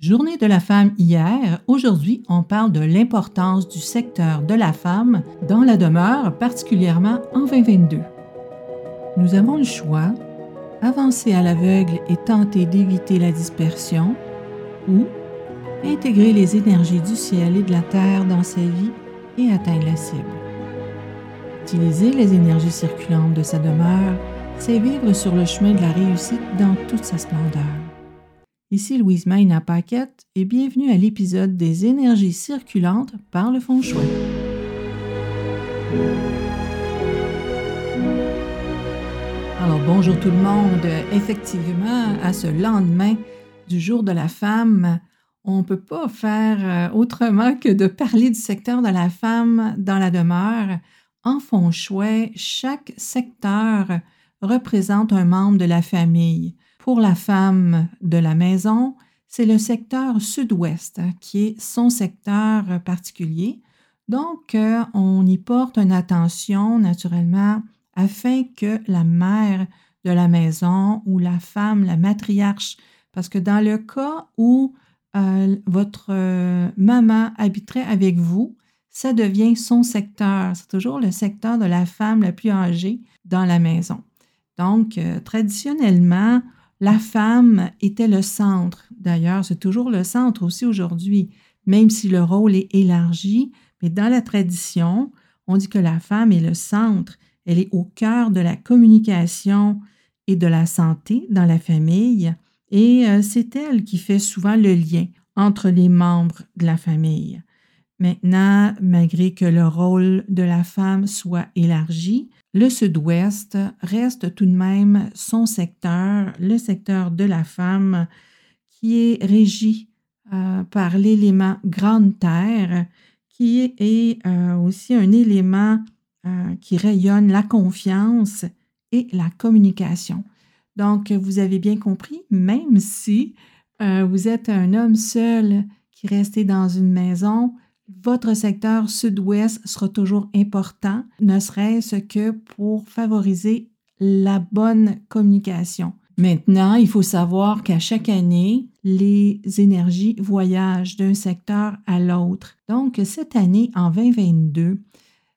Journée de la femme hier, aujourd'hui on parle de l'importance du secteur de la femme dans la demeure, particulièrement en 2022. Nous avons le choix, avancer à l'aveugle et tenter d'éviter la dispersion, ou intégrer les énergies du ciel et de la terre dans sa vie et atteindre la cible. Utiliser les énergies circulantes de sa demeure, c'est vivre sur le chemin de la réussite dans toute sa splendeur. Ici Louise Mayna Paquette et bienvenue à l'épisode des énergies circulantes par le fond chouette. Alors bonjour tout le monde. Effectivement, à ce lendemain du jour de la femme, on ne peut pas faire euh, autrement que de parler du secteur de la femme dans la demeure. En fond chouette, chaque secteur représente un membre de la famille. Pour la femme de la maison, c'est le secteur sud-ouest qui est son secteur particulier. Donc, euh, on y porte une attention naturellement afin que la mère de la maison ou la femme, la matriarche, parce que dans le cas où euh, votre euh, maman habiterait avec vous, ça devient son secteur. C'est toujours le secteur de la femme la plus âgée dans la maison. Donc, traditionnellement, la femme était le centre. D'ailleurs, c'est toujours le centre aussi aujourd'hui, même si le rôle est élargi. Mais dans la tradition, on dit que la femme est le centre. Elle est au cœur de la communication et de la santé dans la famille. Et euh, c'est elle qui fait souvent le lien entre les membres de la famille. Maintenant, malgré que le rôle de la femme soit élargi, le sud-ouest reste tout de même son secteur, le secteur de la femme, qui est régi euh, par l'élément grande terre, qui est euh, aussi un élément euh, qui rayonne la confiance et la communication. Donc, vous avez bien compris, même si vous êtes un homme seul qui restait dans une maison, votre secteur sud-ouest sera toujours important, ne serait-ce que pour favoriser la bonne communication. Maintenant, il faut savoir qu'à chaque année, les énergies voyagent d'un secteur à l'autre. Donc, cette année, en 2022,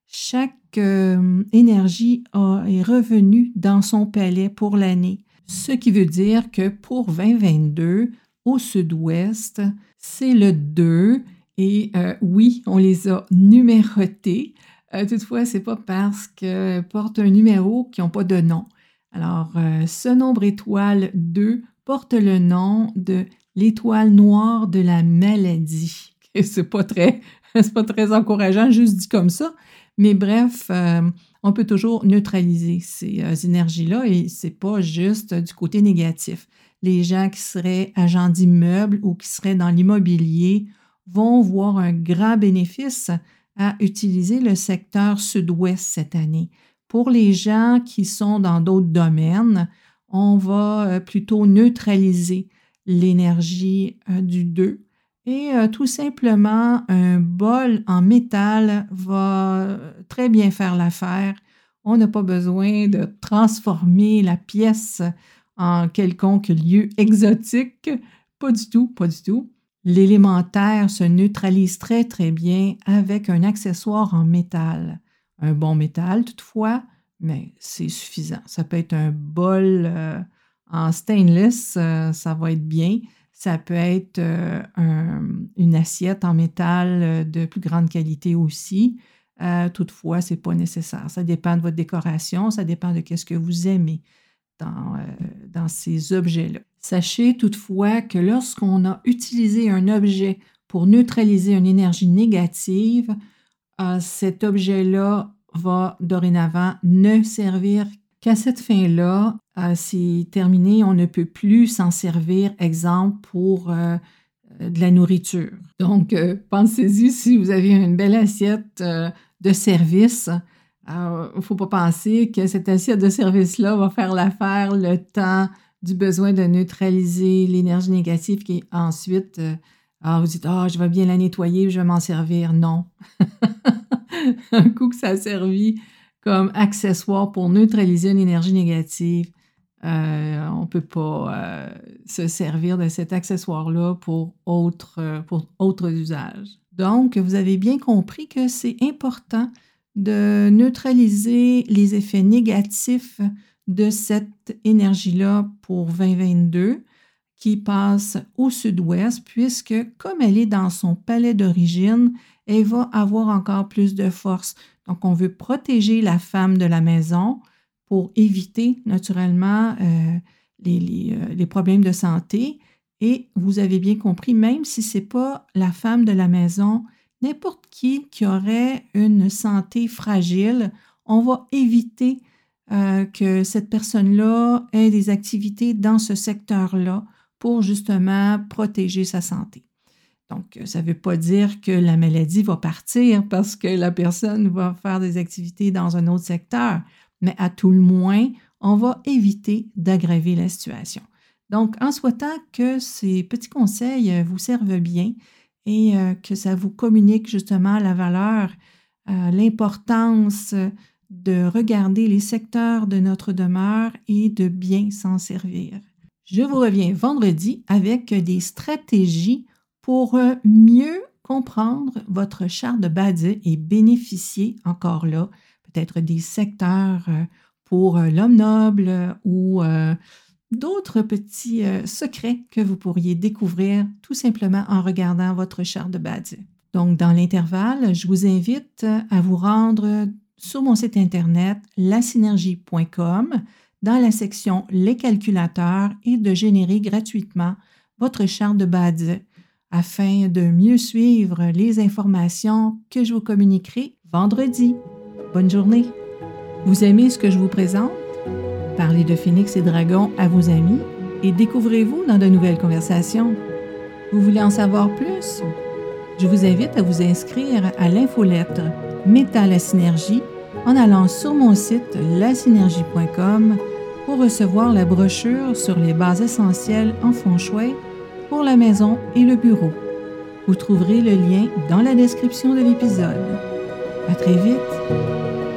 chaque euh, énergie est revenue dans son palais pour l'année. Ce qui veut dire que pour 2022, au sud-ouest, c'est le 2 et euh, oui, on les a numérotés. Euh, toutefois, ce n'est pas parce qu'elles portent un numéro qu'ils n'ont pas de nom. Alors, euh, ce nombre étoile 2 porte le nom de l'étoile noire de la maladie. C'est pas pas très encourageant, juste dit comme ça. Mais bref, on peut toujours neutraliser ces énergies-là et c'est pas juste du côté négatif. Les gens qui seraient agents d'immeubles ou qui seraient dans l'immobilier vont voir un grand bénéfice à utiliser le secteur sud-ouest cette année. Pour les gens qui sont dans d'autres domaines, on va euh, plutôt neutraliser l'énergie euh, du 2 et euh, tout simplement un bol en métal va très bien faire l'affaire. On n'a pas besoin de transformer la pièce en quelconque lieu exotique. Pas du tout, pas du tout. L'élémentaire se neutralise très très bien avec un accessoire en métal. Un bon métal toutefois, mais c'est suffisant. Ça peut être un bol euh, en stainless, euh, ça va être bien. Ça peut être euh, une assiette en métal de plus grande qualité aussi. toutefois, ce n'est pas nécessaire. Ça dépend de votre décoration, ça dépend de ce que vous aimez dans ces objets-là. Sachez toutefois que lorsqu'on a utilisé un objet pour neutraliser une énergie négative, euh, cet objet-là va dorénavant ne servir qu'à cette fin-là. Euh, c'est terminé, on ne peut plus s'en servir, exemple, pour euh, de la nourriture. Donc, pensez-y si vous avez une belle assiette de service. Il ne faut pas penser que cette assiette de service-là va faire l'affaire le temps du besoin de neutraliser l'énergie négative qui ensuite, euh, ah, vous dites, ah, je vais bien la nettoyer, je vais m'en servir. Non. Un coup que ça a servi comme accessoire pour neutraliser une énergie négative, Euh, on ne peut pas euh, se servir de cet accessoire-là pour autres, pour autres usages. Donc, vous avez bien compris que c'est important de neutraliser les effets négatifs de cette énergie-là pour 2022 qui passe au sud-ouest, puisque comme elle est dans son palais d'origine, elle va avoir encore plus de force. Donc, on veut protéger la femme de la maison pour éviter naturellement euh, les, euh, les, problèmes de santé. Et vous avez bien compris, même si ce n'est pas la femme de la maison, n'importe qui qui aurait une santé fragile, on va éviter euh, que cette personne-là ait des activités dans ce secteur-là pour justement protéger sa santé. Donc, ça ne veut pas dire que la maladie va partir parce que la personne va faire des activités dans un autre secteur, mais à tout le moins, on va éviter d'aggraver la situation. Donc, en souhaitant que ces petits conseils vous servent bien et euh, que ça vous communique justement la valeur, euh, l'importance de regarder les secteurs de notre demeure et de bien s'en servir. Je vous reviens vendredi avec des stratégies pour euh, mieux comprendre votre charte de Badie et bénéficier encore là peut-être des secteurs euh, pour euh, l'homme noble ou d'autres petits secrets que vous pourriez découvrir tout simplement en regardant votre charte de Badie. Donc, dans l'intervalle, je vous invite à vous rendre sur mon site internet lasynergie.com dans la section Les calculateurs et de générer gratuitement votre charte de Badie afin de mieux suivre les informations que je vous communiquerai vendredi. Bonne journée. Vous aimez ce que je vous présente? Parlez de Phoenix et Dragon à vos amis et découvrez-vous dans de nouvelles conversations. Vous voulez en savoir plus? Je vous invite à vous inscrire à l'infolettre Métal la synergie en allant sur mon site lasynergie.com pour recevoir la brochure sur les bases essentielles en fond chouette pour la maison et le bureau. Vous trouverez le lien dans la description de l'épisode. À très vite!